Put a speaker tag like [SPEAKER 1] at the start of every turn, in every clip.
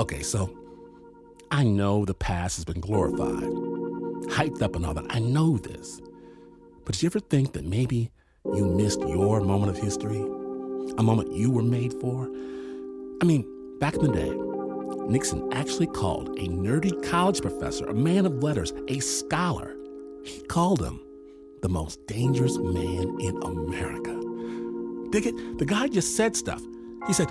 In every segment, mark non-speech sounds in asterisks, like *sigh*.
[SPEAKER 1] Okay, so I know the past has been glorified, hyped up and all that. I know this. But did you ever think that maybe you missed your moment of history? A moment you were made for? I mean, back in the day, Nixon actually called a nerdy college professor, a man of letters, a scholar. He called him the most dangerous man in America. Dig it? The guy just said stuff. He said,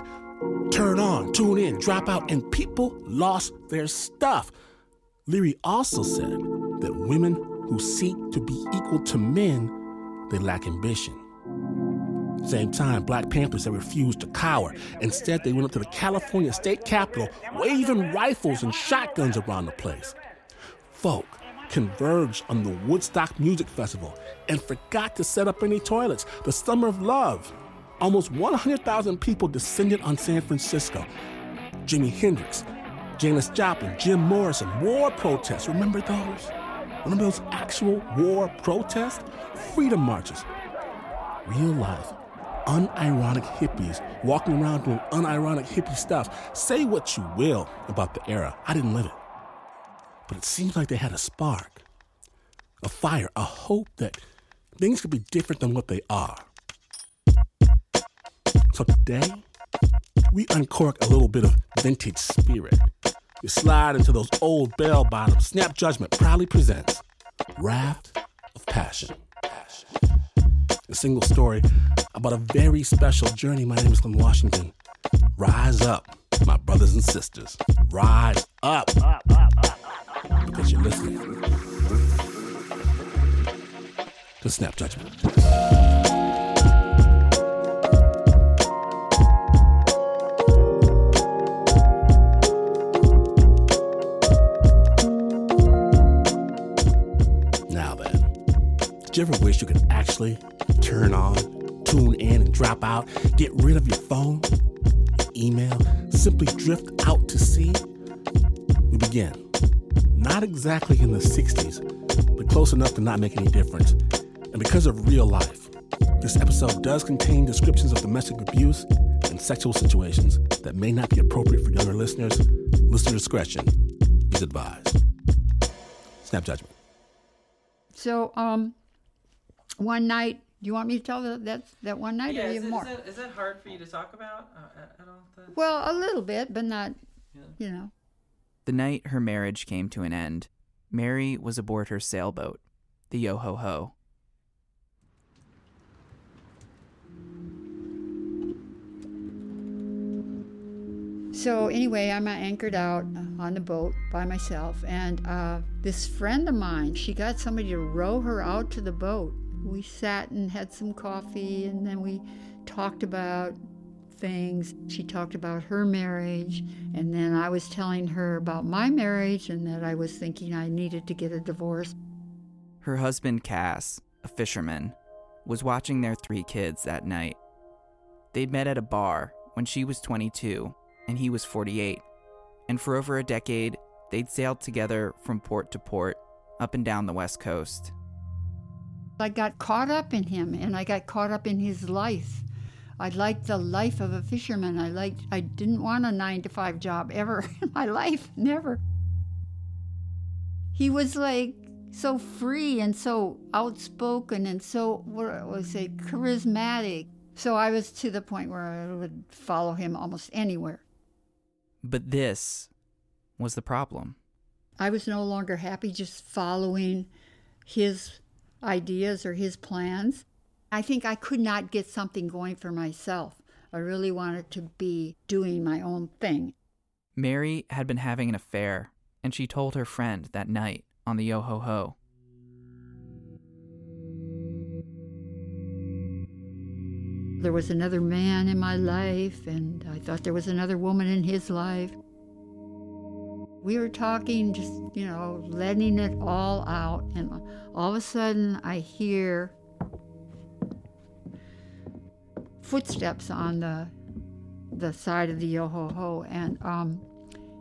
[SPEAKER 1] turn on, tune in, drop out, and people lost their stuff. Leary also said that women who seek to be equal to men, they lack ambition. Same time, Black Panthers had refused to cower. Instead, they went up to the California state capitol, waving rifles and shotguns around the place. Folk converged on the Woodstock Music Festival and forgot to set up any toilets. The Summer of Love. Almost 100,000 people descended on San Francisco. Jimi Hendrix, Janis Joplin, Jim Morrison, war protests. Remember those? Remember those actual war protests? Freedom marches. Real life, unironic hippies walking around doing unironic hippie stuff. Say what you will about the era. I didn't live it. But it seems like they had a spark, a fire, a hope that things could be different than what they are. So today, we uncork a little bit of vintage spirit. We slide into those old bell bottoms. Snap Judgment proudly presents Raft of Passion. A single story about a very special journey. My name is Glynn Washington. Rise up, my brothers and sisters. Rise up. Because you're listening to Snap Judgment. You ever wish you could actually turn on, tune in, and drop out, get rid of your phone, your email, simply drift out to sea? We begin. Not exactly in the 60s, but close enough to not make any difference. And because of real life, this episode does contain descriptions of domestic abuse and sexual situations that may not be appropriate for younger listeners. Listener discretion is advised. Snap judgment.
[SPEAKER 2] So, um, one night, do you want me to tell the, that that one night,
[SPEAKER 3] Yeah,
[SPEAKER 2] or
[SPEAKER 3] is,
[SPEAKER 2] you
[SPEAKER 3] it-
[SPEAKER 2] more?
[SPEAKER 3] is that, is that hard for you to talk about uh, at, at all? The...
[SPEAKER 2] Well, a little bit, but not, you know.
[SPEAKER 4] The night her marriage came to an end, Mary was aboard her sailboat, the Yo Ho Ho.
[SPEAKER 2] So anyway, I'm anchored out on the boat by myself, and uh, this friend of mine, she got somebody to row her out to the boat. We sat and had some coffee, and then we talked about things. She talked about her marriage, and then I was telling her about my marriage, and that I was thinking I needed to get a divorce.
[SPEAKER 4] Her husband, Cass, a fisherman, was watching their three kids that night. They'd met at a bar when she was 22 and he was 48, and for over a decade, they'd sailed together from port to port up and down the West Coast.
[SPEAKER 2] I got caught up in him, and I got caught up in his life. I liked the life of a fisherman. I liked. I didn't want a nine to five job ever *laughs* in my life, never. He was like so free and so outspoken and so what was I say charismatic. So I was to the point where I would follow him almost anywhere.
[SPEAKER 4] But this was the problem.
[SPEAKER 2] I was no longer happy just following his ideas or his plans. I think I could not get something going for myself. I really wanted to be doing my own thing.
[SPEAKER 4] Mary had been having an affair, and she told her friend that night on the Yo Ho Ho.
[SPEAKER 2] There was another man in my life, and I thought there was another woman in his life. We were talking, just, you know, letting it all out, and all of a sudden I hear footsteps on the the side of the yo ho ho, and um,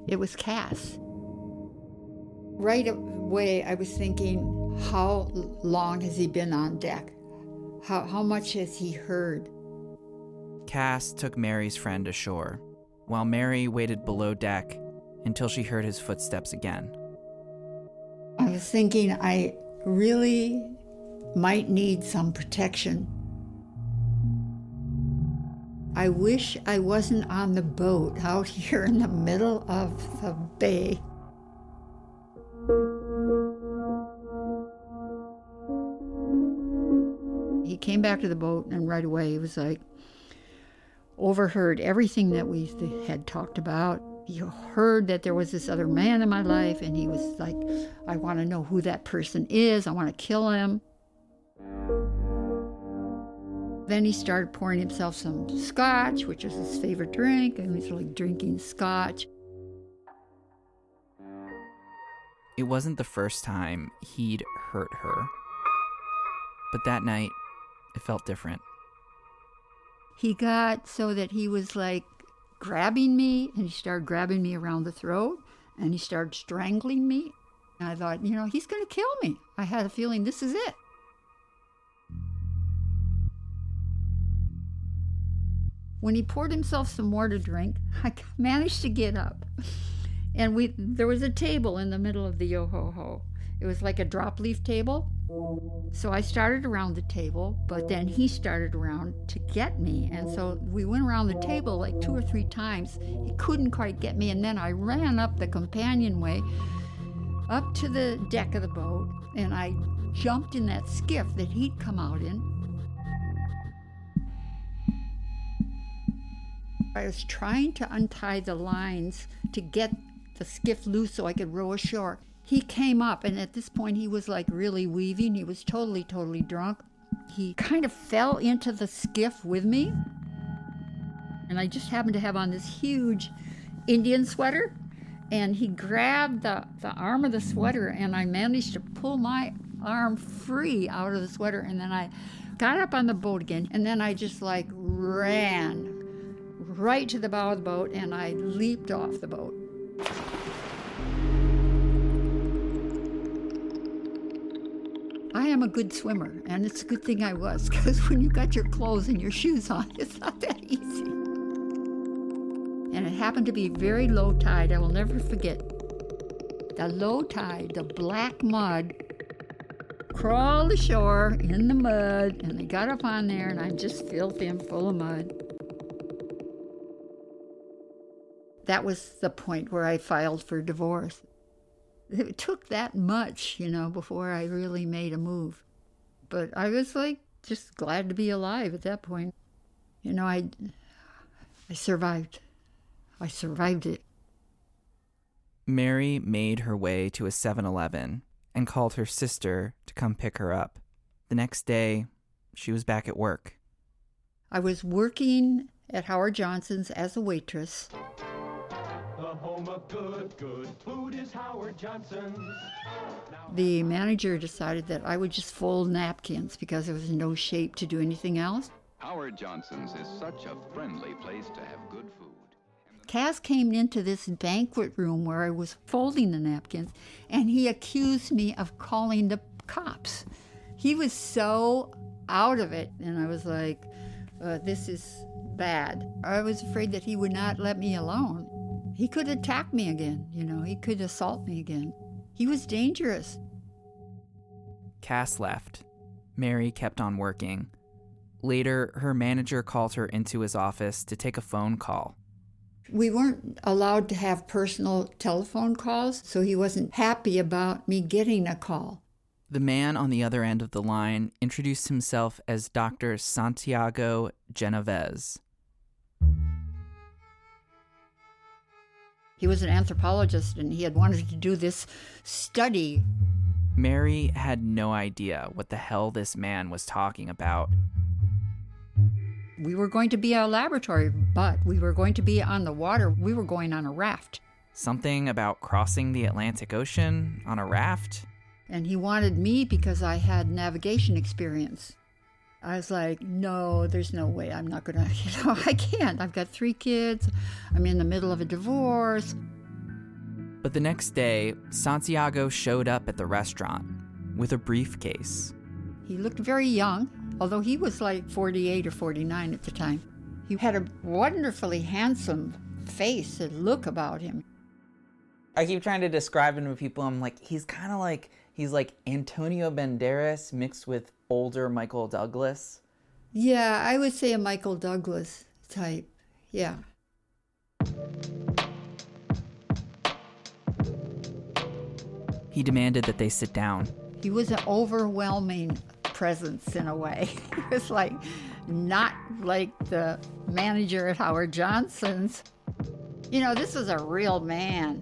[SPEAKER 2] it was Cass. Right away, I was thinking, how long has he been on deck? How, how much has he heard?
[SPEAKER 4] Cass took Mary's friend ashore, while Mary waited below deck until she heard his footsteps again.
[SPEAKER 2] I was thinking I really might need some protection. I wish I wasn't on the boat out *laughs* here in the middle of the bay. He came back to the boat, and right away he was like, overheard everything that we had talked about. He heard that there was this other man in my life, and he was like, I want to know who that person is. I want to kill him. Then he started pouring himself some scotch, which was his favorite drink, and he was like drinking scotch.
[SPEAKER 4] It wasn't the first time he'd hurt her. But that night, it felt different.
[SPEAKER 2] He got so that he was like grabbing me, and he started grabbing me around the throat, and he started strangling me. And I thought, you know, he's going to kill me. I had a feeling this is it. When he poured himself some more to drink, *laughs* I managed to get up. And we there was a table in the middle of the yo-ho-ho. It was like a drop leaf table. So I started around the table, but then he started around to get me. And so we went around the table like two or three times. He couldn't quite get me. And then I ran up the companionway up to the deck of the boat and I jumped in that skiff that he'd come out in. I was trying to untie the lines to get the skiff loose so I could row ashore. He came up, and at this point, he was like really weaving. He was totally, totally drunk. He kind of fell into the skiff with me. And I just happened to have on this huge Indian sweater. And he grabbed the, the arm of the sweater, and I managed to pull my arm free out of the sweater. And then I got up on the boat again, and then I just like ran right to the bow of the boat, and I leaped off the boat. I am a good swimmer, and it's a good thing I was, *laughs* because when you got your clothes and your shoes on, *laughs* it's not that easy. And it happened to be very low tide. I will never forget. The low tide, the black mud, crawled ashore in the mud, and they got up on there, and I'm just filthy and full of mud. That was the point where I filed for divorce it took that much, you know, before I really made a move. But I was like just glad to be alive at that point. You know, I I survived. I survived it.
[SPEAKER 4] Mary made her way to a 7-Eleven and called her sister to come pick her up. The next day, she was back at work.
[SPEAKER 2] I was working at Howard Johnson's as a waitress home of good, good food is Howard Johnson's. The manager decided that I would just fold napkins because there was no shape to do anything else. Howard Johnson's is such a friendly place to have good food. Cass came into this banquet room where I was folding the napkins and he accused me of calling the cops. He was so out of it, and I was like, uh, this is bad. I was afraid that he would not let me alone. He could attack me again, you know, he could assault me again. He was dangerous.
[SPEAKER 4] Cass left. Mary kept on working. Later, her manager called her into his office to take a phone call.
[SPEAKER 2] We weren't allowed to have personal telephone calls, so he wasn't happy about me getting a call.
[SPEAKER 4] The man on the other end of the line introduced himself as Dr. Santiago Genovés.
[SPEAKER 2] He was an anthropologist and he had wanted to do this study.
[SPEAKER 4] Mary had no idea what the hell this man was talking about.
[SPEAKER 2] We were going to be a laboratory, but we were going to be on the water. We were going on a raft.
[SPEAKER 4] Something about crossing the Atlantic Ocean on a raft?
[SPEAKER 2] And he wanted me because I had navigation experience. I was like, no, there's no way. I'm not going *laughs* to, you know, I can't. I've got three kids. I'm in the middle of a divorce.
[SPEAKER 4] But the next day, Santiago showed up at the restaurant with a briefcase.
[SPEAKER 2] He looked very young, although he was like 48 or 49 at the time. He had a wonderfully handsome face and look about him.
[SPEAKER 4] I keep trying to describe him to people. I'm like, he's kind of like he's like Antonio Banderas mixed with older Michael Douglas.
[SPEAKER 2] Yeah, I would say a Michael Douglas type. Yeah.
[SPEAKER 4] He demanded that they sit down.
[SPEAKER 2] He was an overwhelming presence in a way. *laughs* he was like not like the manager at Howard Johnson's. You know, this was a real man.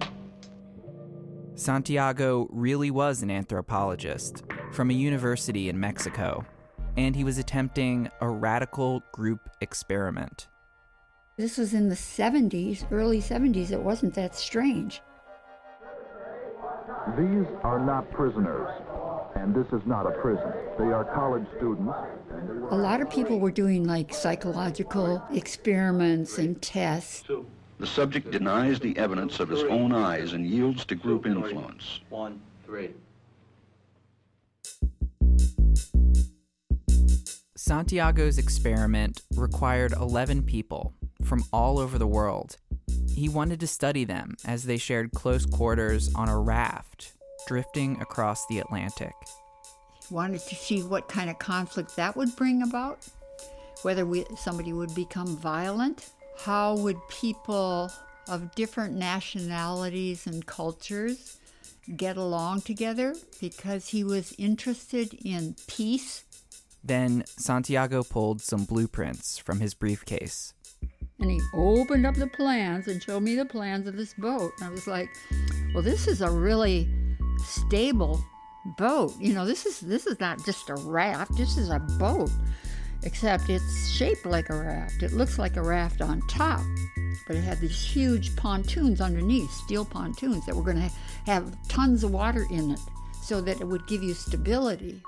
[SPEAKER 4] Santiago really was an anthropologist from a university in Mexico, and he was attempting a radical group experiment.
[SPEAKER 2] This was in the 70s, early 70s. It wasn't that strange.
[SPEAKER 5] These are not prisoners, and this is not a prison. They are college students.
[SPEAKER 2] A lot of people were doing like psychological experiments and tests.
[SPEAKER 6] The subject denies the evidence of his own eyes and yields to group influence.
[SPEAKER 7] One, three.
[SPEAKER 4] Santiago's experiment required 11 people from all over the world. He wanted to study them as they shared close quarters on a raft drifting across the Atlantic.
[SPEAKER 2] He wanted to see what kind of conflict that would bring about, whether we, somebody would become violent, how would people of different nationalities and cultures get along together because he was interested in peace.
[SPEAKER 4] Then Santiago pulled some blueprints from his briefcase.
[SPEAKER 2] And he opened up the plans and showed me the plans of this boat. And I was like, well, this is a really stable boat. You know, this is this is not just a raft. This is a boat. Except it's shaped like a raft. It looks like a raft on top, but it had these huge pontoons underneath, steel pontoons that were going to have tons of water in it so that it would give you stability.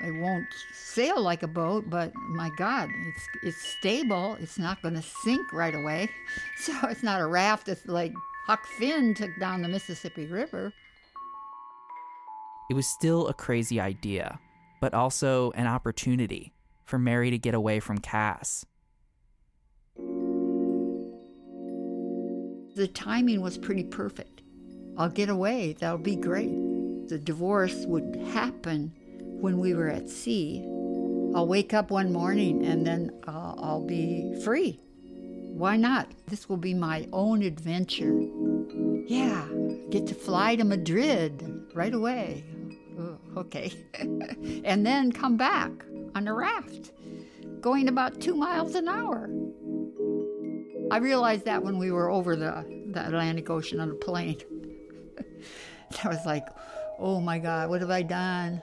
[SPEAKER 2] It won't sail like a boat, but my God, it's it's stable. It's not going to sink right away. *laughs* So it's not a raft It's like Huck Finn took down the Mississippi River.
[SPEAKER 4] It was still a crazy idea, but also an opportunity for Mary to get away from Cass.
[SPEAKER 2] The timing was pretty perfect. I'll get away, that'll be great. The divorce would happen when we were at sea. I'll wake up one morning and then I'll, I'll be free. Why not? This will be my own adventure. Yeah, get to fly to Madrid right away. Okay. *laughs* and then come back on a raft, going about two miles an hour. I realized that when we were over the, the Atlantic Ocean on a plane. *laughs* I was like, oh my God, what have I done?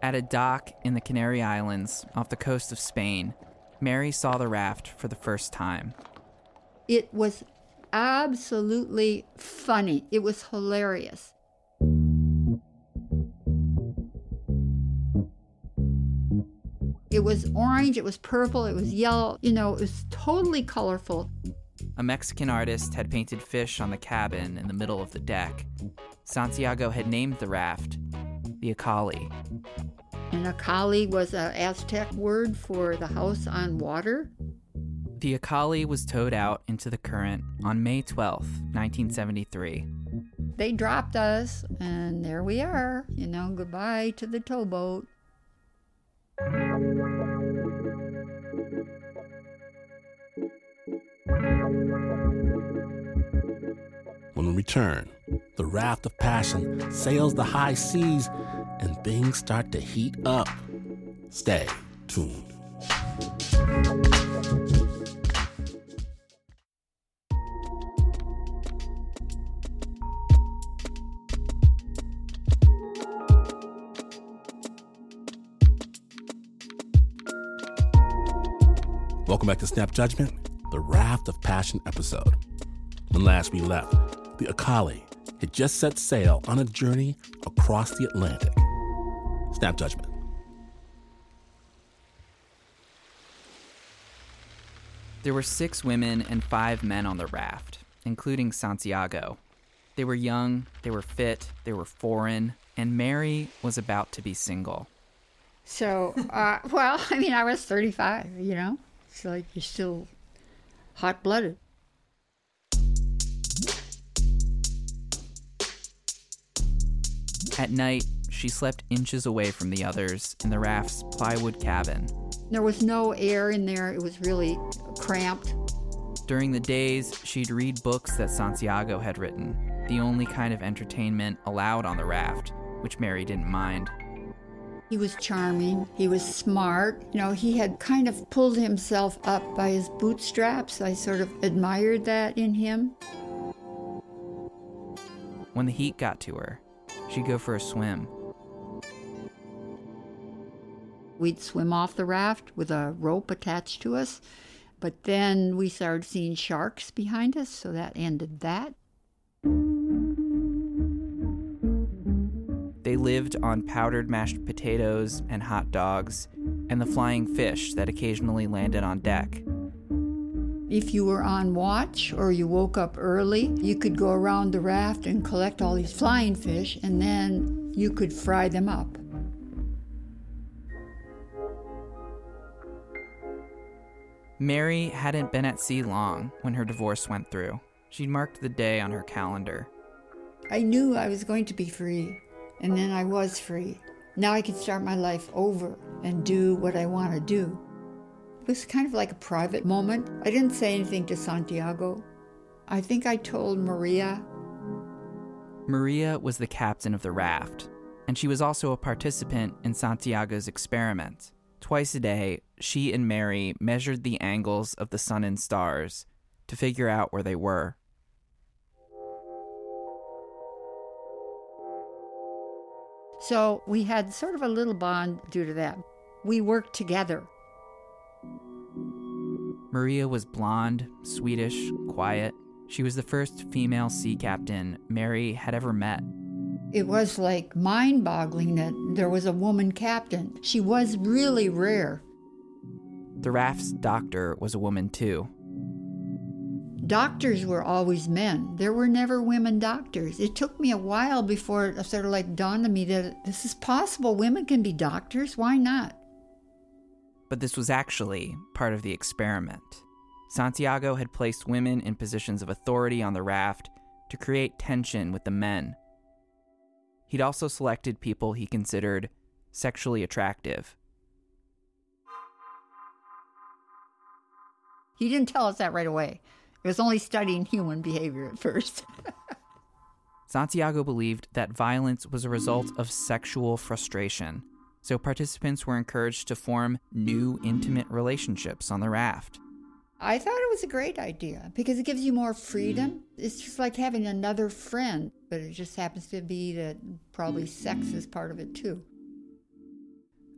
[SPEAKER 4] At a dock in the Canary Islands off the coast of Spain, Mary saw the raft for the first time.
[SPEAKER 2] It was absolutely funny. It was hilarious. It was orange, it was purple, it was yellow, you know, it was totally colorful.
[SPEAKER 4] A Mexican artist had painted fish on the cabin in the middle of the deck. Santiago had named the raft the Acali.
[SPEAKER 2] And Acali was an Aztec word for the house on water.
[SPEAKER 4] The Acali was towed out into the current on May 12, 1973.
[SPEAKER 2] They dropped us, and there we are. You know, goodbye to the towboat.
[SPEAKER 1] When we return, the raft of passion sails the high seas and things start to heat up. Stay tuned. Welcome back to Snap Judgment, the Raft of Passion episode. When last we left, the Acali had just set sail on a journey across the Atlantic. Snap Judgment.
[SPEAKER 4] There were six women and five men on the raft, including Santiago. They were young, they were fit, they were foreign, and Mary was about to be single.
[SPEAKER 2] So, uh, *laughs* well, I mean, I was 35, you know? It's like you're still hot blooded.
[SPEAKER 4] At night, she slept inches away from the others in the raft's plywood cabin.
[SPEAKER 2] There was no air in there, it was really cramped.
[SPEAKER 4] During the days, she'd read books that Santiago had written, the only kind of entertainment allowed on the raft, which Mary didn't mind.
[SPEAKER 2] He was charming. He was smart. You know, he had kind of pulled himself up by his bootstraps. I sort of admired that in him.
[SPEAKER 4] When the heat got to her, she'd go for a swim.
[SPEAKER 2] We'd swim off the raft with a rope attached to us, but then we started seeing sharks behind us, so that ended that.
[SPEAKER 4] They lived on powdered mashed potatoes and hot dogs, and the flying fish that occasionally landed on deck.
[SPEAKER 2] If you were on watch or you woke up early, you could go around the raft and collect all these flying fish, and then you could fry them up.
[SPEAKER 4] Mary hadn't been at sea long when her divorce went through. She'd marked the day on her calendar.
[SPEAKER 2] I knew I was going to be free, and then I was free. Now I could start my life over and do what I want to do. It was kind of like a private moment. I didn't say anything to Santiago. I think I told Maria.
[SPEAKER 4] Maria was the captain of the raft, and she was also a participant in Santiago's experiment. Twice a day, she and Mary measured the angles of the sun and stars to figure out where they were.
[SPEAKER 2] So we had sort of a little bond due to that. We worked together.
[SPEAKER 4] Maria was blonde, Swedish, quiet. She was the first female sea captain Mary had ever met.
[SPEAKER 2] It was like mind boggling that there was a woman captain. She was really rare.
[SPEAKER 4] The raft's doctor was a woman, too.
[SPEAKER 2] Doctors were always men. There were never women doctors. It took me a while before it sort of like dawned on me that this is possible. Women can be doctors. Why not?
[SPEAKER 4] But this was actually part of the experiment. Santiago had placed women in positions of authority on the raft to create tension with the men. He'd also selected people he considered sexually attractive.
[SPEAKER 2] He didn't tell us that right away. It was only studying human behavior at first. *laughs*
[SPEAKER 4] Santiago believed that violence was a result of sexual frustration, so participants were encouraged to form new intimate relationships on the raft.
[SPEAKER 2] I thought it was a great idea because it gives you more freedom. It's just like having another friend, but it just happens to be that probably sex is part of it too.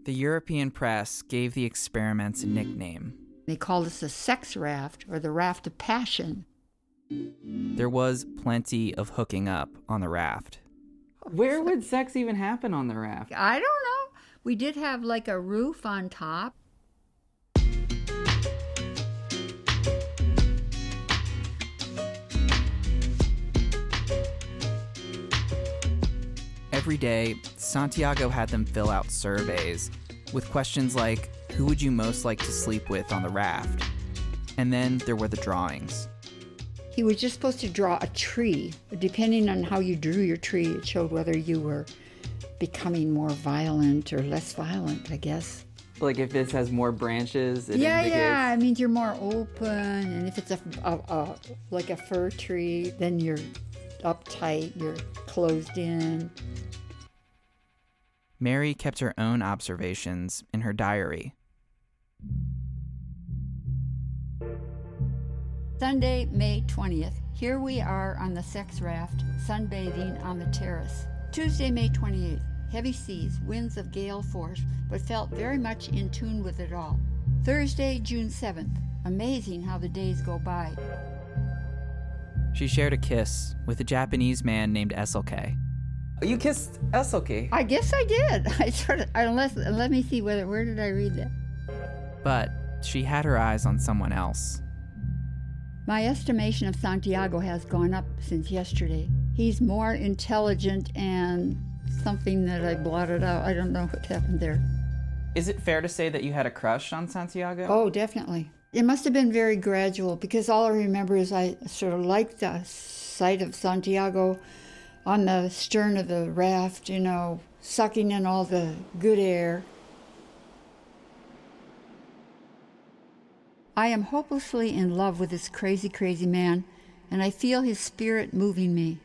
[SPEAKER 4] The European press gave the experiments a nickname.
[SPEAKER 2] They called us the sex raft or the raft of passion.
[SPEAKER 4] There was plenty of hooking up on the raft.
[SPEAKER 7] Where would sex even happen on the raft?
[SPEAKER 2] I don't know. We did have like a roof on top.
[SPEAKER 4] Every day, Santiago had them fill out surveys with questions like Who would you most like to sleep with on the raft? And then there were the drawings.
[SPEAKER 2] He was just supposed to draw a tree. Depending on how you drew your tree, it showed whether you were becoming more violent or less violent, I guess.
[SPEAKER 7] Like if this has more branches, it
[SPEAKER 2] yeah,
[SPEAKER 7] indicates.
[SPEAKER 2] yeah. It means you're more open, and if it's a, a, a like a fir tree, then you're uptight, you're closed in.
[SPEAKER 4] Mary kept her own observations in her diary.
[SPEAKER 2] Sunday, May 20th. Here we are on the sex raft, sunbathing on the terrace. Tuesday, May 28th. Heavy seas, winds of gale force, but felt very much in tune with it all. Thursday, June 7th. Amazing how the days go by.
[SPEAKER 4] She shared a kiss with a Japanese man named Eisuke.
[SPEAKER 7] You kissed Eisuke.
[SPEAKER 2] I guess I did. *laughs* I sort of, unless, let me see whether, where did I read that?
[SPEAKER 4] But she had her eyes on someone else.
[SPEAKER 2] My estimation of Santiago has gone up since yesterday. He's more intelligent and something that I blotted out. I don't know what happened there.
[SPEAKER 7] Is it fair to say that you had a crush on Santiago?
[SPEAKER 2] Oh, definitely. It must have been very gradual because all I remember is I sort of liked the sight of Santiago on the stern of the raft, you know, sucking in all the good air. I am hopelessly in love with this crazy, crazy man, and I feel his spirit moving me.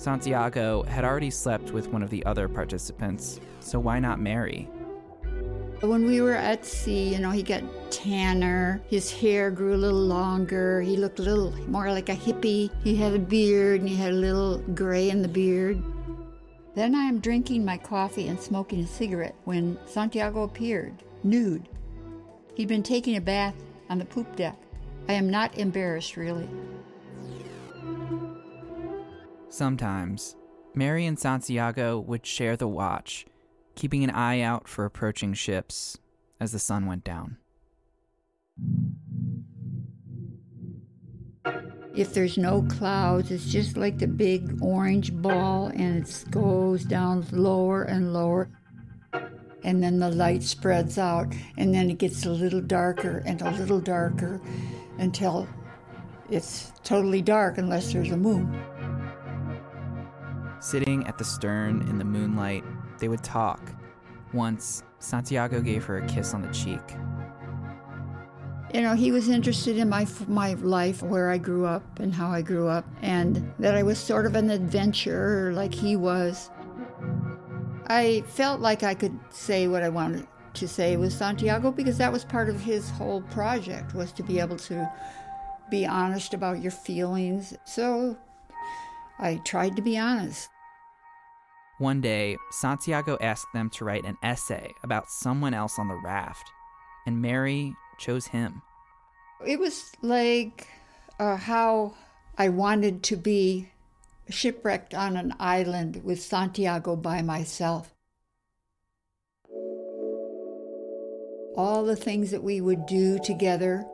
[SPEAKER 4] Santiago had already slept with one of the other participants, so why not Mary?
[SPEAKER 2] When we were at sea, you know, he got tanner. His hair grew a little longer. He looked a little more like a hippie. He had a beard and he had a little gray in the beard. Then I am drinking my coffee and smoking a cigarette when Santiago appeared, nude. He'd been taking a bath on the poop deck. I am not embarrassed, really.
[SPEAKER 4] Sometimes, Mary and Santiago would share the watch, keeping an eye out for approaching ships as the sun went down.
[SPEAKER 2] If there's no clouds, it's just like the big orange ball and it goes down lower and lower. And then the light spreads out, and then it gets a little darker and a little darker until it's totally dark unless there's a moon.
[SPEAKER 4] Sitting at the stern in the moonlight, they would talk. Once, Santiago gave her a kiss on the cheek.
[SPEAKER 2] You know, he was interested in my my life, where I grew up and how I grew up, and that I was sort of an adventurer like he was. I felt like I could say what I wanted to say with Santiago because that was part of his whole project was to be able to be honest about your feelings. So I tried to be honest.
[SPEAKER 4] One day, Santiago asked them to write an essay about someone else on the raft, and Mary chose him.
[SPEAKER 2] It was like uh, how I wanted to be shipwrecked on an island with Santiago by myself. All the things that we would do together,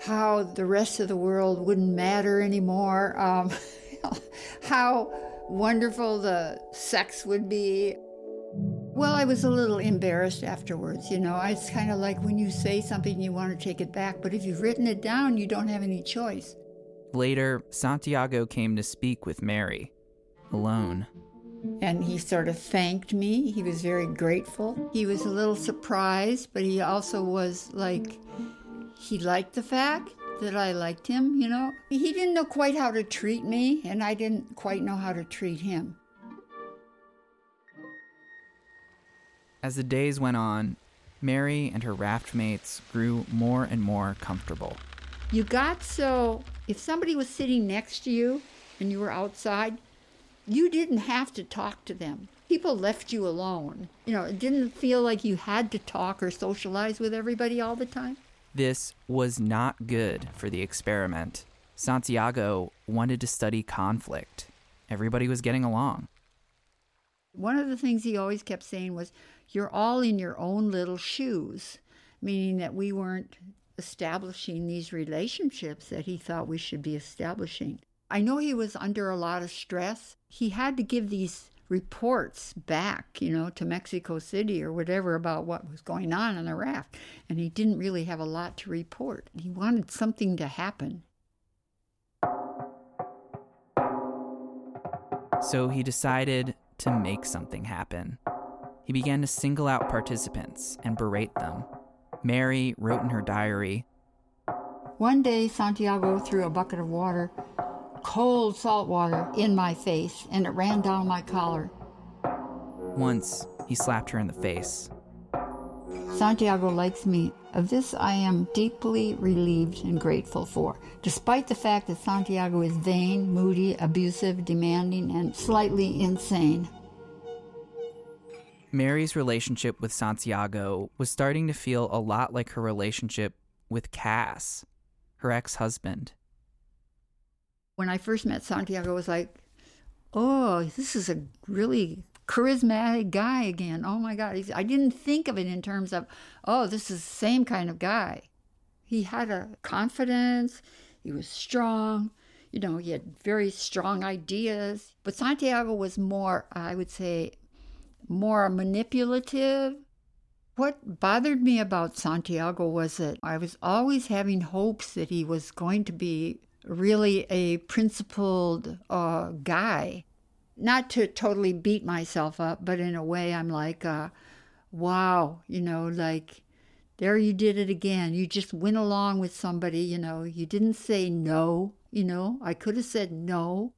[SPEAKER 2] how the rest of the world wouldn't matter anymore, um, *laughs* *laughs* how wonderful the sex would be. Well, I was a little embarrassed afterwards. You know, it's kind of like when you say something, you want to take it back, but if you've written it down, you don't have any choice.
[SPEAKER 4] Later, Santiago came to speak with Mary, alone.
[SPEAKER 2] And he sort of thanked me. He was very grateful. He was a little surprised, but he also was like, he liked the fact that I liked him, you know. He didn't know quite how to treat me, and I didn't quite know how to treat him.
[SPEAKER 4] As the days went on, Mary and her raft mates grew more and more comfortable.
[SPEAKER 2] You got so, if somebody was sitting next to you and you were outside, you didn't have to talk to them. People left you alone. You know, it didn't feel like you had to talk or socialize with everybody all the time.
[SPEAKER 4] This was not good for the experiment. Santiago wanted to study conflict. Everybody was getting along.
[SPEAKER 2] One of the things he always kept saying was, You're all in your own little shoes, meaning that we weren't establishing these relationships that he thought we should be establishing. I know he was under a lot of stress. He had to give these reports back, you know, to Mexico City or whatever about what was going on on the raft. And he didn't really have a lot to report. He wanted something to happen.
[SPEAKER 4] So he decided to make something happen. He began to single out participants and berate them. Mary wrote in her diary
[SPEAKER 2] One day, Santiago threw a bucket of water, cold salt water, in my face, and it ran down my collar.
[SPEAKER 4] Once, he slapped her in the face.
[SPEAKER 2] Santiago likes me. Of this I am deeply relieved and grateful for, despite the fact that Santiago is vain, moody, abusive, demanding, and slightly insane.
[SPEAKER 4] Mary's relationship with Santiago was starting to feel a lot like her relationship with Cass, her ex husband.
[SPEAKER 2] When I first met Santiago, I was like, oh, this is a really charismatic guy again. Oh my God. I didn't think of it in terms of, oh, this is the same kind of guy. He had a confidence, he was strong, you know, he had very strong ideas. But Santiago was more, I would say, more manipulative. What bothered me about Santiago was that I was always having hopes that he was going to be really a principled uh, guy. Not to totally beat myself up, but in a way, I'm like, uh, wow, you know, like, there you did it again. You just went along with somebody, you know, you didn't say no, you know, I could have said no.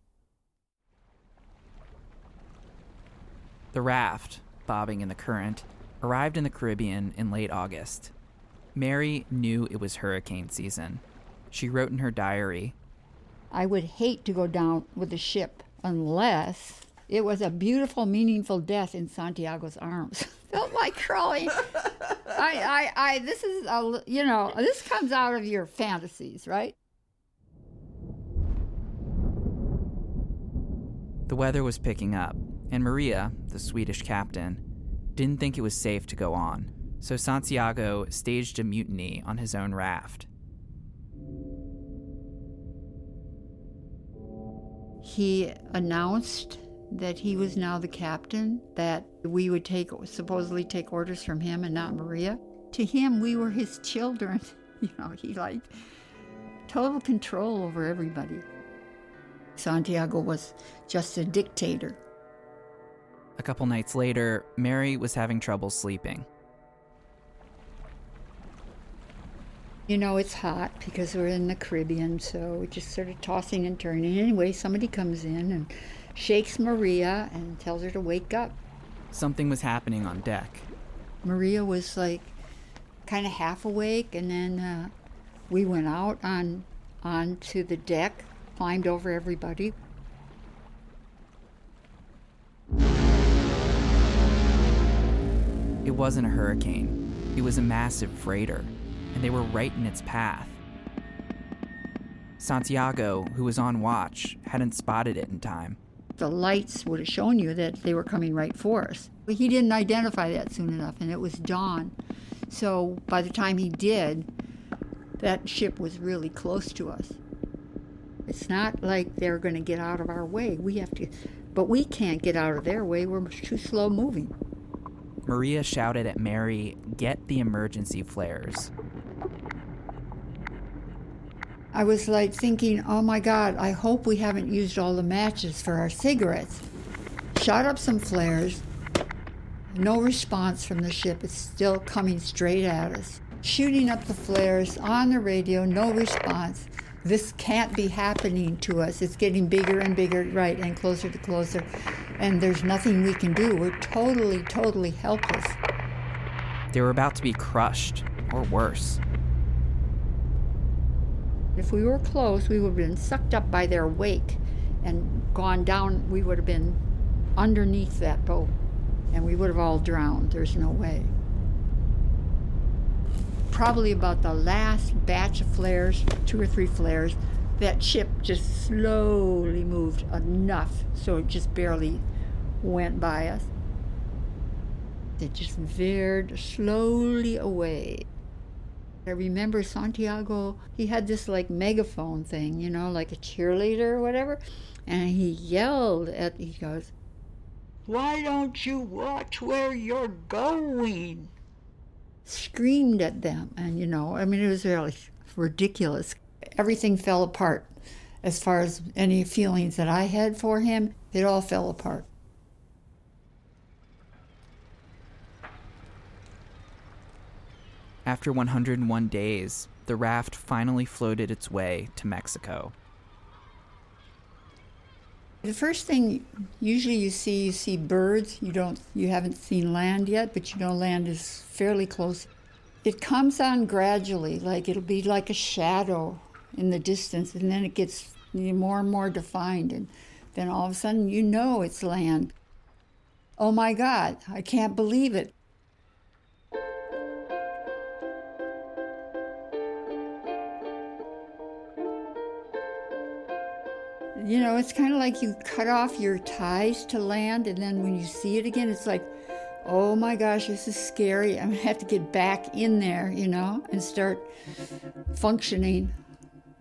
[SPEAKER 4] The raft, bobbing in the current, arrived in the Caribbean in late August. Mary knew it was hurricane season. She wrote in her diary
[SPEAKER 2] I would hate to go down with the ship unless it was a beautiful, meaningful death in Santiago's arms. Felt like crawling. I, I, I, this is, a, you know, this comes out of your fantasies, right?
[SPEAKER 4] The weather was picking up, and Maria, the Swedish captain, didn't think it was safe to go on, so Santiago staged a mutiny on his own raft.
[SPEAKER 2] He announced that he was now the captain, that we would take supposedly take orders from him and not Maria. To him, we were his *laughs* children. You know, he liked total control over everybody. Santiago was just a dictator.
[SPEAKER 4] A couple nights later, Mary was having trouble sleeping.
[SPEAKER 2] You know, it's hot because we're in the Caribbean, so we're just sort of tossing and turning. Anyway, somebody comes in and shakes Maria and tells her to wake up.
[SPEAKER 4] Something was happening on deck.
[SPEAKER 2] Maria was like kind of half awake, and then uh, we went out on onto the deck, climbed over everybody.
[SPEAKER 4] It wasn't a hurricane, it was a massive freighter, and they were right in its path. Santiago, who was on watch, hadn't spotted it in time.
[SPEAKER 2] The lights would have shown you that they were coming right for us. But he didn't identify that soon enough, and it was dawn. So by the time he did, that ship was really close to us. It's not like they're going to get out of our way. We have to, but we can't get out of their way. We're too slow moving.
[SPEAKER 4] Maria shouted at Mary, Get the emergency flares.
[SPEAKER 2] I was like thinking, oh my God, I hope we haven't used all the matches for our cigarettes. Shot up some flares. No response from the ship. It's still coming straight at us. Shooting up the flares on the radio, no response. This can't be happening to us. It's getting bigger and bigger, right, and closer to closer. And there's nothing we can do. We're totally, totally helpless.
[SPEAKER 4] They were about to be crushed, or worse.
[SPEAKER 2] If we were close, we would have been sucked up by their wake and gone down. We would have been underneath that boat and we would have all drowned. There's no way. Probably about the last batch of flares, two or three flares, that ship just slowly moved enough so it just barely went by us. It just veered slowly away. I remember Santiago, he had this like megaphone thing, you know, like a cheerleader or whatever. And he yelled at, he goes, Why don't you watch where you're going? Screamed at them. And, you know, I mean, it was really ridiculous. Everything fell apart. As far as any feelings that I had for him, it all fell apart.
[SPEAKER 4] After 101 days, the raft finally floated its way to Mexico.
[SPEAKER 2] The first thing usually you see you see birds. You don't you haven't seen land yet, but you know land is fairly close. It comes on gradually, like it'll be like a shadow in the distance, and then it gets more and more defined, and then all of a sudden you know it's land. Oh my God, I can't believe it. You know, it's kind of like you cut off your ties to land, and then when you see it again, it's like, oh my gosh, this is scary. I'm gonna have to get back in there, you know, and start functioning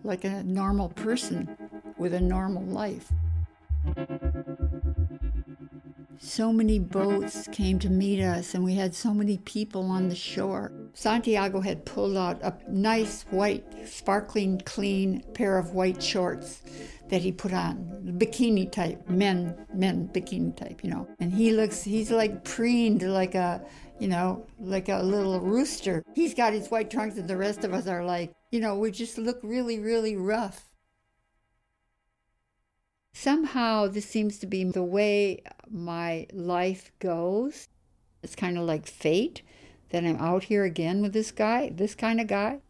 [SPEAKER 2] like a normal person with a normal life. So many boats came to meet us, and we had so many people on the shore. Santiago had pulled out a nice white, sparkling clean pair of white shorts that he put on, bikini type, men, men bikini type, you know. And he looks, he's like preened like a, you know, like a little rooster. He's got his white trunks, and the rest of us are like, you know, we just look really, really rough. Somehow, this seems to be the way my life goes. It's kind of like fate that I'm out here again with this guy, this kind of guy.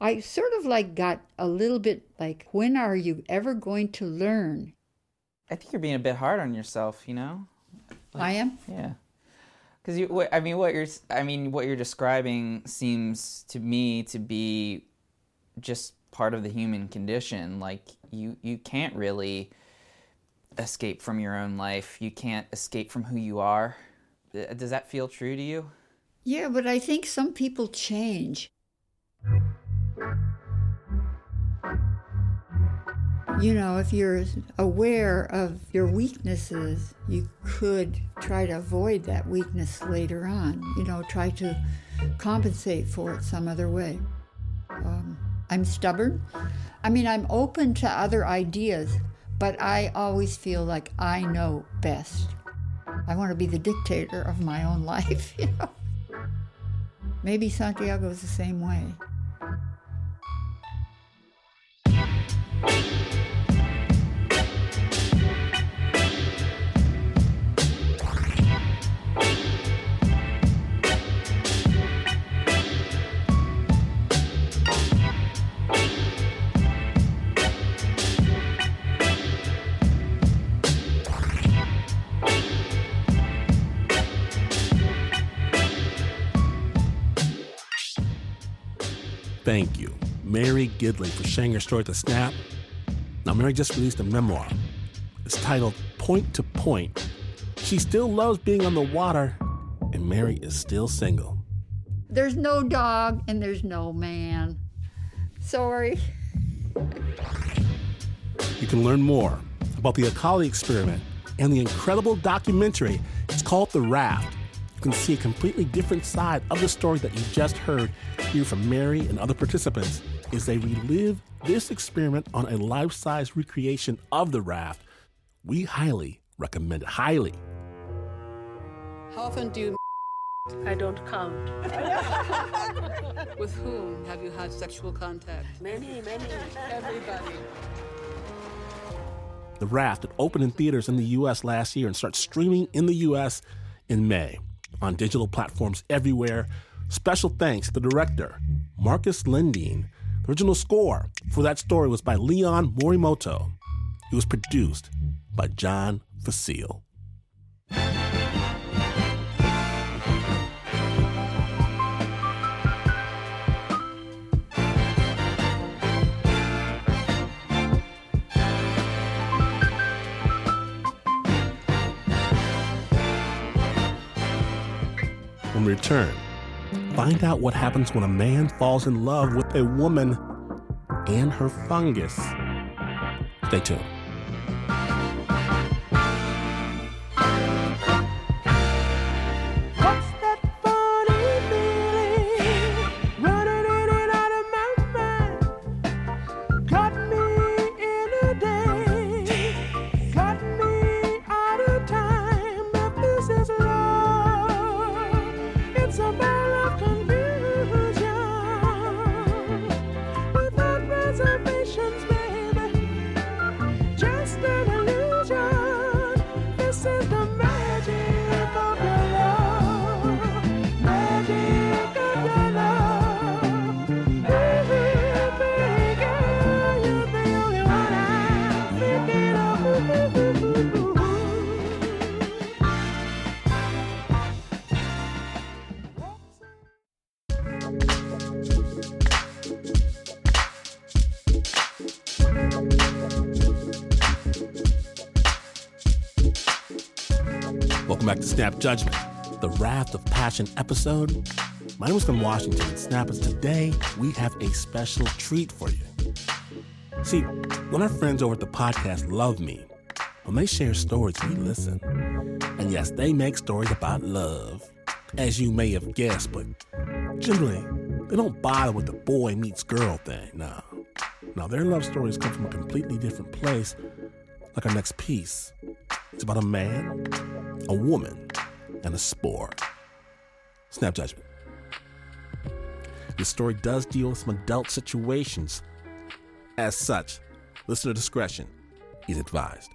[SPEAKER 2] I sort of like got a little bit like, when are you ever going to learn?
[SPEAKER 7] I think you're being a bit hard on yourself, you know?
[SPEAKER 2] I am?
[SPEAKER 7] Yeah. Because you, I mean, what you're, I mean, what you're describing seems to me to be just part of the human condition. Like you, you can't really escape from your own life. You can't escape from who you are. Uh, Does that feel true to you?
[SPEAKER 2] Yeah, but I think some people change. You know, if you're aware of your weaknesses, you could try to avoid that weakness later on. You know, try to compensate for it some other way. Um, I'm stubborn. I mean, I'm open to other ideas, but I always feel like I know best. I want to be the dictator of my own *laughs* life, you know. Maybe Santiago is the same way.
[SPEAKER 1] Thank you, Mary Gidley, for sharing your story to Snap. Now, Mary just released a memoir. It's titled Point to Point. She still loves being on the water, and Mary is still single.
[SPEAKER 2] There's no dog and there's no man. Sorry.
[SPEAKER 1] You can learn more about the Acali experiment and the incredible documentary. It's called The Raft. You can see a completely different side of the story that you just heard here from Mary and other participants as they relive this experiment on a life size recreation of the raft. We highly recommend it. Highly.
[SPEAKER 8] How often do you
[SPEAKER 9] I don't count. *laughs*
[SPEAKER 8] with whom have you had sexual contact?
[SPEAKER 9] Many, many.
[SPEAKER 8] Everybody.
[SPEAKER 1] The Raft it opened in theaters in the U.S. last year and starts streaming in the U.S. in May on digital platforms everywhere. Special thanks to the director, Marcus Lindeen. The original score for that story was by Leon Morimoto. It was produced by John Fecile. Return, find out what happens when a man falls in love with a woman and her fungus. Stay tuned. Snap Judgment, the Raft of Passion episode. My name is Glynn Washington, and Snap is today we have a special treat for you. See, when our friends over at the podcast love me, when they share stories, we listen. And yes, they make stories about love, as you may have guessed, but generally, they don't bother with the boy meets girl thing. No. Now, their love stories come from a completely different place, like our next piece. It's about a man, a woman, and a spore. Snap judgment. This story does deal with some adult situations. As such, listener discretion is advised.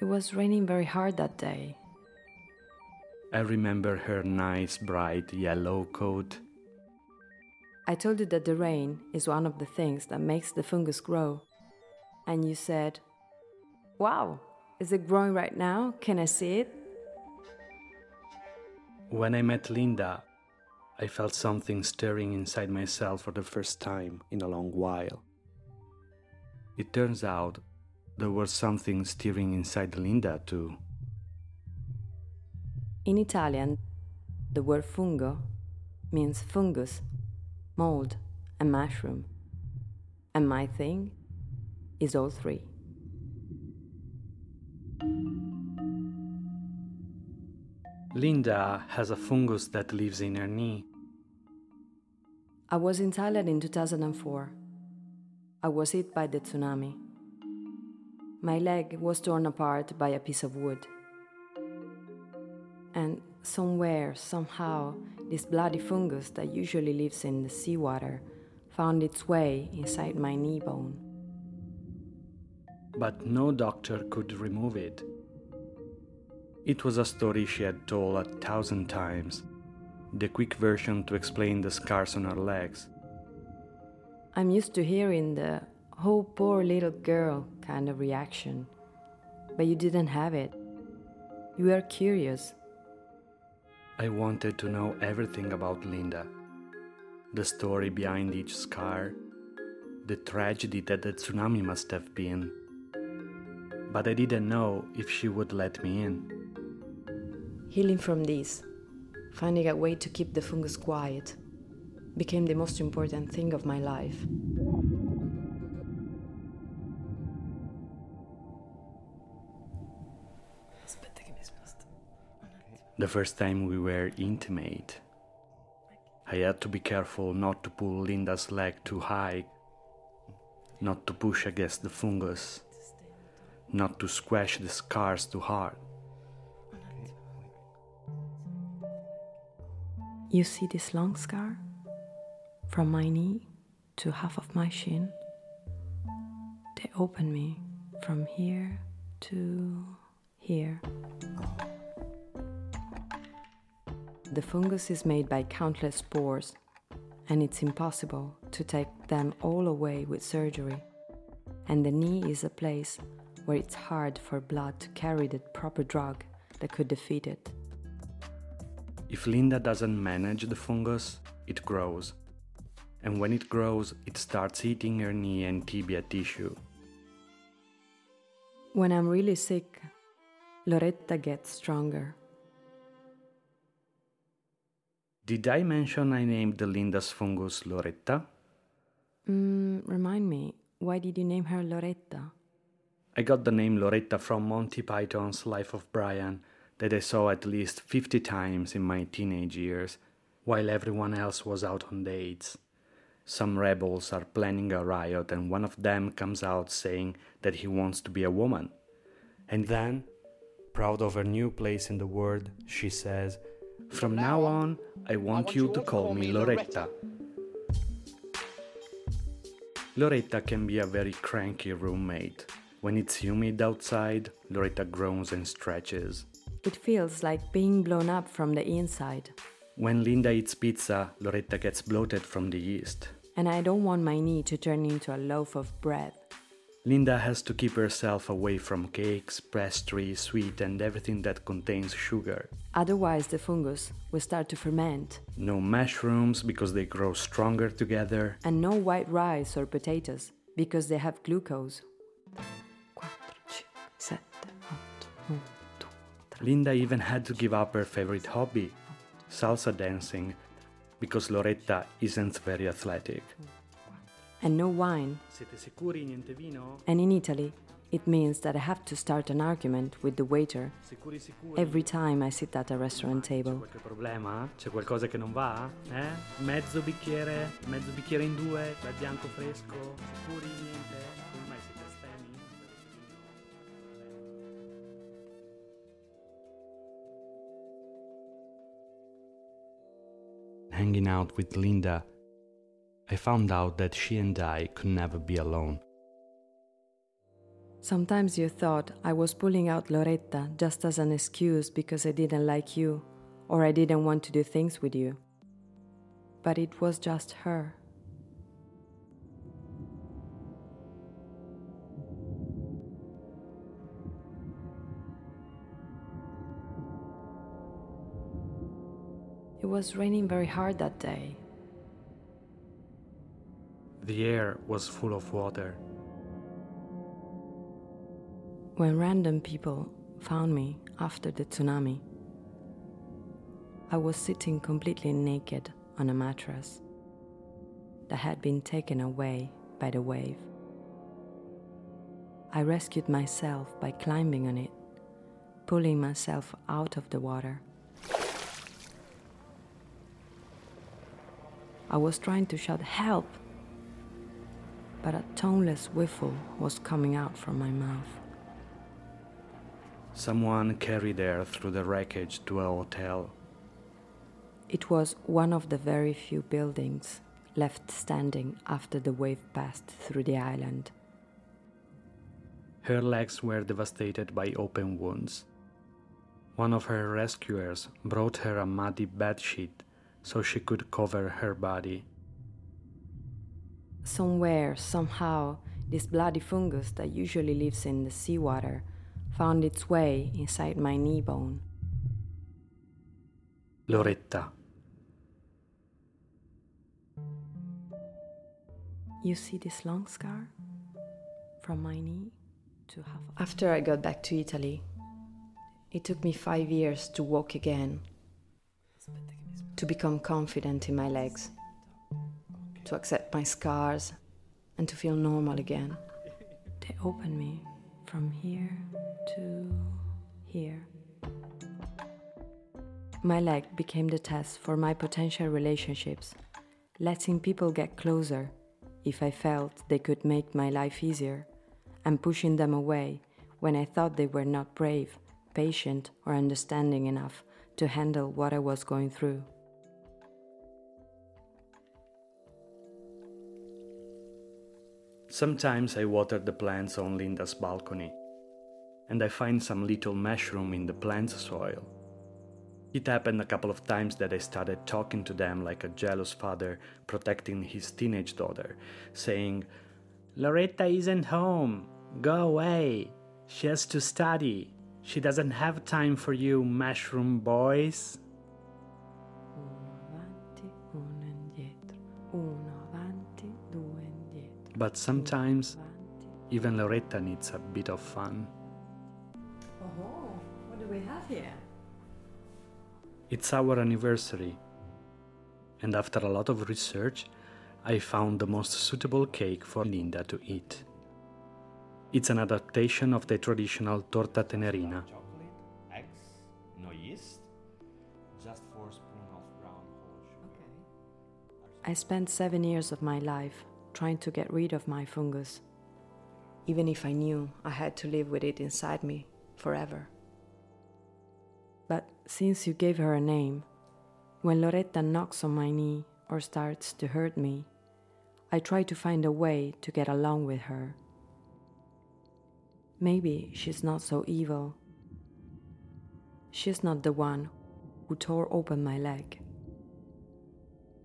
[SPEAKER 9] It was raining very hard that day.
[SPEAKER 10] I remember her nice bright yellow coat.
[SPEAKER 9] I told you that the rain is one of the things that makes the fungus grow. And you said, Wow, is it growing right now? Can I see it?
[SPEAKER 10] When I met Linda, I felt something stirring inside myself for the first time in a long while. It turns out there was something stirring inside Linda too.
[SPEAKER 9] In Italian, the word fungo means fungus, mold, and mushroom. And my thing is all three.
[SPEAKER 10] Linda has a fungus that lives in her knee.
[SPEAKER 9] I was in Thailand in 2004. I was hit by the tsunami. My leg was torn apart by a piece of wood. And somewhere, somehow, this bloody fungus that usually lives in the seawater found its way inside my knee bone.
[SPEAKER 10] But no doctor could remove it. It was a story she had told a thousand times, the quick version to explain the scars on her legs.
[SPEAKER 9] I'm used to hearing the, oh, poor little girl kind of reaction. But you didn't have it. You were curious.
[SPEAKER 10] I wanted to know everything about Linda the story behind each scar, the tragedy that the tsunami must have been. But I didn't know if she would let me in.
[SPEAKER 9] Healing from this, finding a way to keep the fungus quiet, became the most important thing of my life.
[SPEAKER 10] The first time we were intimate, I had to be careful not to pull Linda's leg too high, not to push against the fungus, not to squash the scars too hard.
[SPEAKER 9] You see this long scar? From my knee to half of my shin? They open me from here to here. The fungus is made by countless spores, and it's impossible to take them all away with surgery. And the knee is a place where it's hard for blood to carry the proper drug that could defeat it.
[SPEAKER 10] If Linda doesn't manage the fungus, it grows. And when it grows, it starts eating her knee and tibia tissue.
[SPEAKER 9] When I'm really sick, Loretta gets stronger.
[SPEAKER 10] Did I mention I named the Linda's fungus Loretta?
[SPEAKER 9] Mm, remind me, why did you name her Loretta?
[SPEAKER 10] I got the name Loretta from Monty Python's Life of Brian that I saw at least 50 times in my teenage years, while everyone else was out on dates. Some rebels are planning a riot, and one of them comes out saying that he wants to be a woman. And then, proud of her new place in the world, she says, From now on, I want you to call me Loretta. Loretta can be a very cranky roommate. When it's humid outside, Loretta groans and stretches.
[SPEAKER 9] It feels like being blown up from the inside.
[SPEAKER 10] When Linda eats pizza, Loretta gets bloated from the yeast.
[SPEAKER 9] And I don't want my knee to turn into a loaf of bread.
[SPEAKER 10] Linda has to keep herself away from cakes, pastry, sweet, and everything that contains sugar.
[SPEAKER 9] Otherwise, the fungus will start to ferment.
[SPEAKER 10] No mushrooms because they grow stronger together.
[SPEAKER 9] And no white rice or potatoes because they have glucose.
[SPEAKER 10] Linda even had to give up her favorite hobby salsa dancing, because Loretta isn't very athletic.
[SPEAKER 9] And no wine.
[SPEAKER 10] Siete sicuri niente vino?
[SPEAKER 9] And in Italy, it means that I have to start an argument with the waiter
[SPEAKER 10] Sicuri sicuri?
[SPEAKER 9] every time I sit at a restaurant
[SPEAKER 10] C'è
[SPEAKER 9] table.
[SPEAKER 10] qualche problema? C'è qualcosa che non va? Eh? Mezzo bicchiere? Mezzo bicchiere in due? Bel bianco fresco? Sicuri niente? Come mai siete astemi? Hanging out with Linda, I found out that she and I could never be alone.
[SPEAKER 9] Sometimes you thought I was pulling out Loretta just as an excuse because I didn't like you or I didn't want to do things with you. But it was just her. It was raining very hard that day.
[SPEAKER 10] The air was full of water.
[SPEAKER 9] When random people found me after the tsunami, I was sitting completely naked on a mattress that had been taken away by the wave. I rescued myself by climbing on it, pulling myself out of the water. I was trying to shout help, but a toneless whistle was coming out from my mouth.
[SPEAKER 10] Someone carried her through the wreckage to a hotel.
[SPEAKER 9] It was one of the very few buildings left standing after the wave passed through the island.
[SPEAKER 10] Her legs were devastated by open wounds. One of her rescuers brought her a muddy bedsheet so she could cover her body.
[SPEAKER 9] Somewhere, somehow, this bloody fungus that usually lives in the seawater found its way inside my knee bone.
[SPEAKER 10] Loretta.
[SPEAKER 9] You see this long scar from my knee to half. After I got back to Italy, it took me five years to walk again, to become confident in my legs, to accept my scars, and to feel normal again. They opened me from here to here. My leg became the test for my potential relationships, letting people get closer if I felt they could make my life easier, and pushing them away when I thought they were not brave, patient, or understanding enough to handle what I was going through.
[SPEAKER 10] Sometimes I water the plants on Linda's balcony, and I find some little mushroom in the plant soil. It happened a couple of times that I started talking to them like a jealous father protecting his teenage daughter, saying, Loretta isn't home. Go away. She has to study. She doesn't have time for you, mushroom boys. But sometimes, even Loretta needs a bit of fun.
[SPEAKER 9] Oh, what do we have here?
[SPEAKER 10] It's our anniversary. And after a lot of research, I found the most suitable cake for Linda to eat. It's an adaptation of the traditional torta tenerina.
[SPEAKER 11] Chocolate, eggs, no yeast, just four spoons of brown sugar.
[SPEAKER 9] I spent seven years of my life trying to get rid of my fungus, even if I knew I had to live with it inside me forever. But since you gave her a name, when Loretta knocks on my knee or starts to hurt me, I try to find a way to get along with her. Maybe she's not so evil. She's not the one who tore open my leg.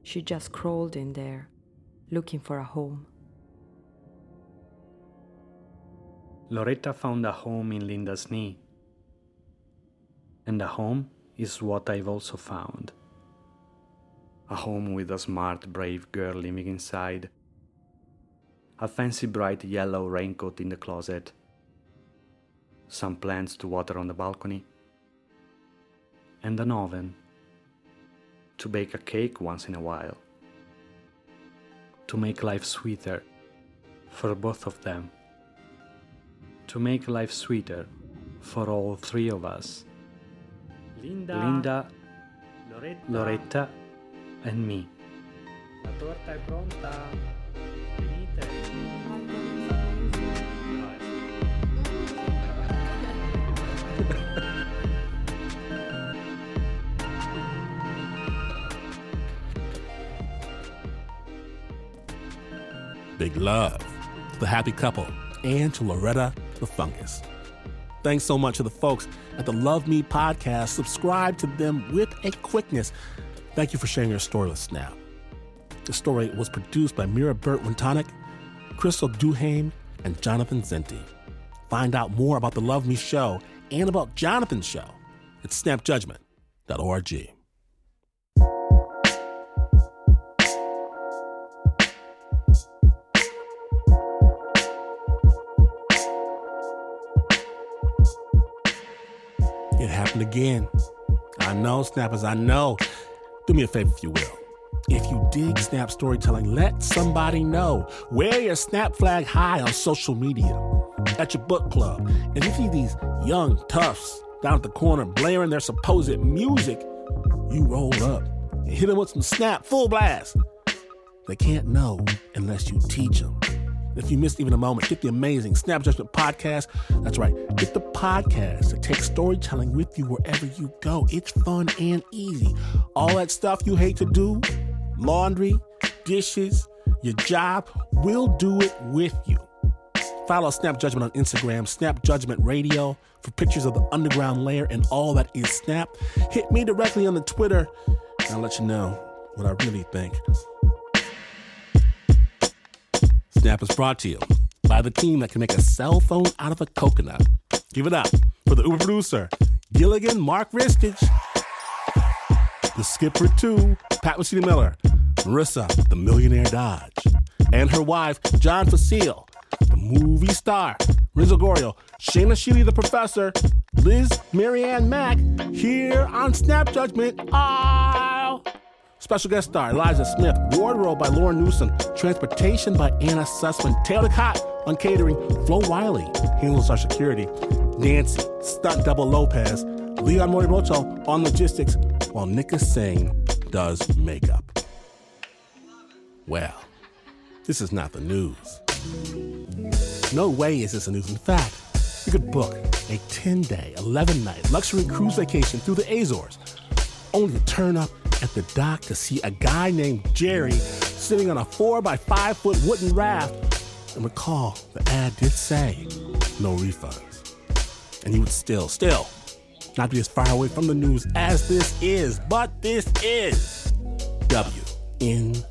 [SPEAKER 9] She just crawled in there, looking for a home.
[SPEAKER 10] Loretta found a home in Linda's knee. And a home is what I've also found. A home with a smart, brave girl living inside. A fancy, bright yellow raincoat in the closet. Some plants to water on the balcony. And an oven. to bake a cake once in a while. To make life sweeter for both of them. To make life sweeter for all three of us.
[SPEAKER 11] Linda,
[SPEAKER 10] Linda,
[SPEAKER 11] Loretta,
[SPEAKER 10] Loretta, and me.
[SPEAKER 1] Big love to the happy couple and to Loretta the fungus. Thanks so much to the folks at the Love Me podcast. Subscribe to them with a quickness. Thank you for sharing your story with Snap. The story was produced by Mira Burt Wintonick, Cristal Duhaime, and Jonathan Zenti. Find out more about the Love Me show and about Jonathan's show at snapjudgment.org. It happened again. I know, snappers, I know. Do me a favor, if you will. If you dig snap storytelling, let somebody know. Wear your snap flag high on social media, at your book club. And if you see these young toughs down at the corner blaring their supposed music, you roll up and hit them with some snap full blast. They can't know unless you teach them. If you missed even a moment, get the amazing Snap Judgment podcast. That's right, get the podcast that takes storytelling with you wherever you go. It's fun and easy. All that stuff you hate to do, laundry, dishes, your job, we'll do it with you. Follow Snap Judgment on Instagram, Snap Judgment Radio, for pictures of the underground lair and all that is Snap. Hit me directly on the Twitter, and I'll let you know what I really think. Snap is brought to you by the team that can make a cell phone out of a coconut. Give it up for the Uber producer, Gilligan Mark Ristich, the skipper too, Pat Mesiti Miller, Marissa, the millionaire Dodge, and her wife, John Fecile, the movie star, Renzo Gorio, Shayna Sheely, the professor, Liz Marianne Mack, here on Snap Judgment. Ah! Special guest star Eliza Smith, wardrobe by Lauren Newsom, transportation by Anna Sussman, Taylor Cott on catering, Flo Wiley handles our security, Nancy, stunt double Lopez, Leon Morimoto on logistics, while Nika Singh does makeup. Well, this is not the news. No way is this the news. In fact, you could book a 10 day, 11 night luxury cruise vacation through the Azores, only to turn up at the dock to see a guy named Jerry sitting on a four by five foot wooden raft. And recall, the ad did say no refunds. And you would still, still not be as far away from the news as this is, but this is WNYC.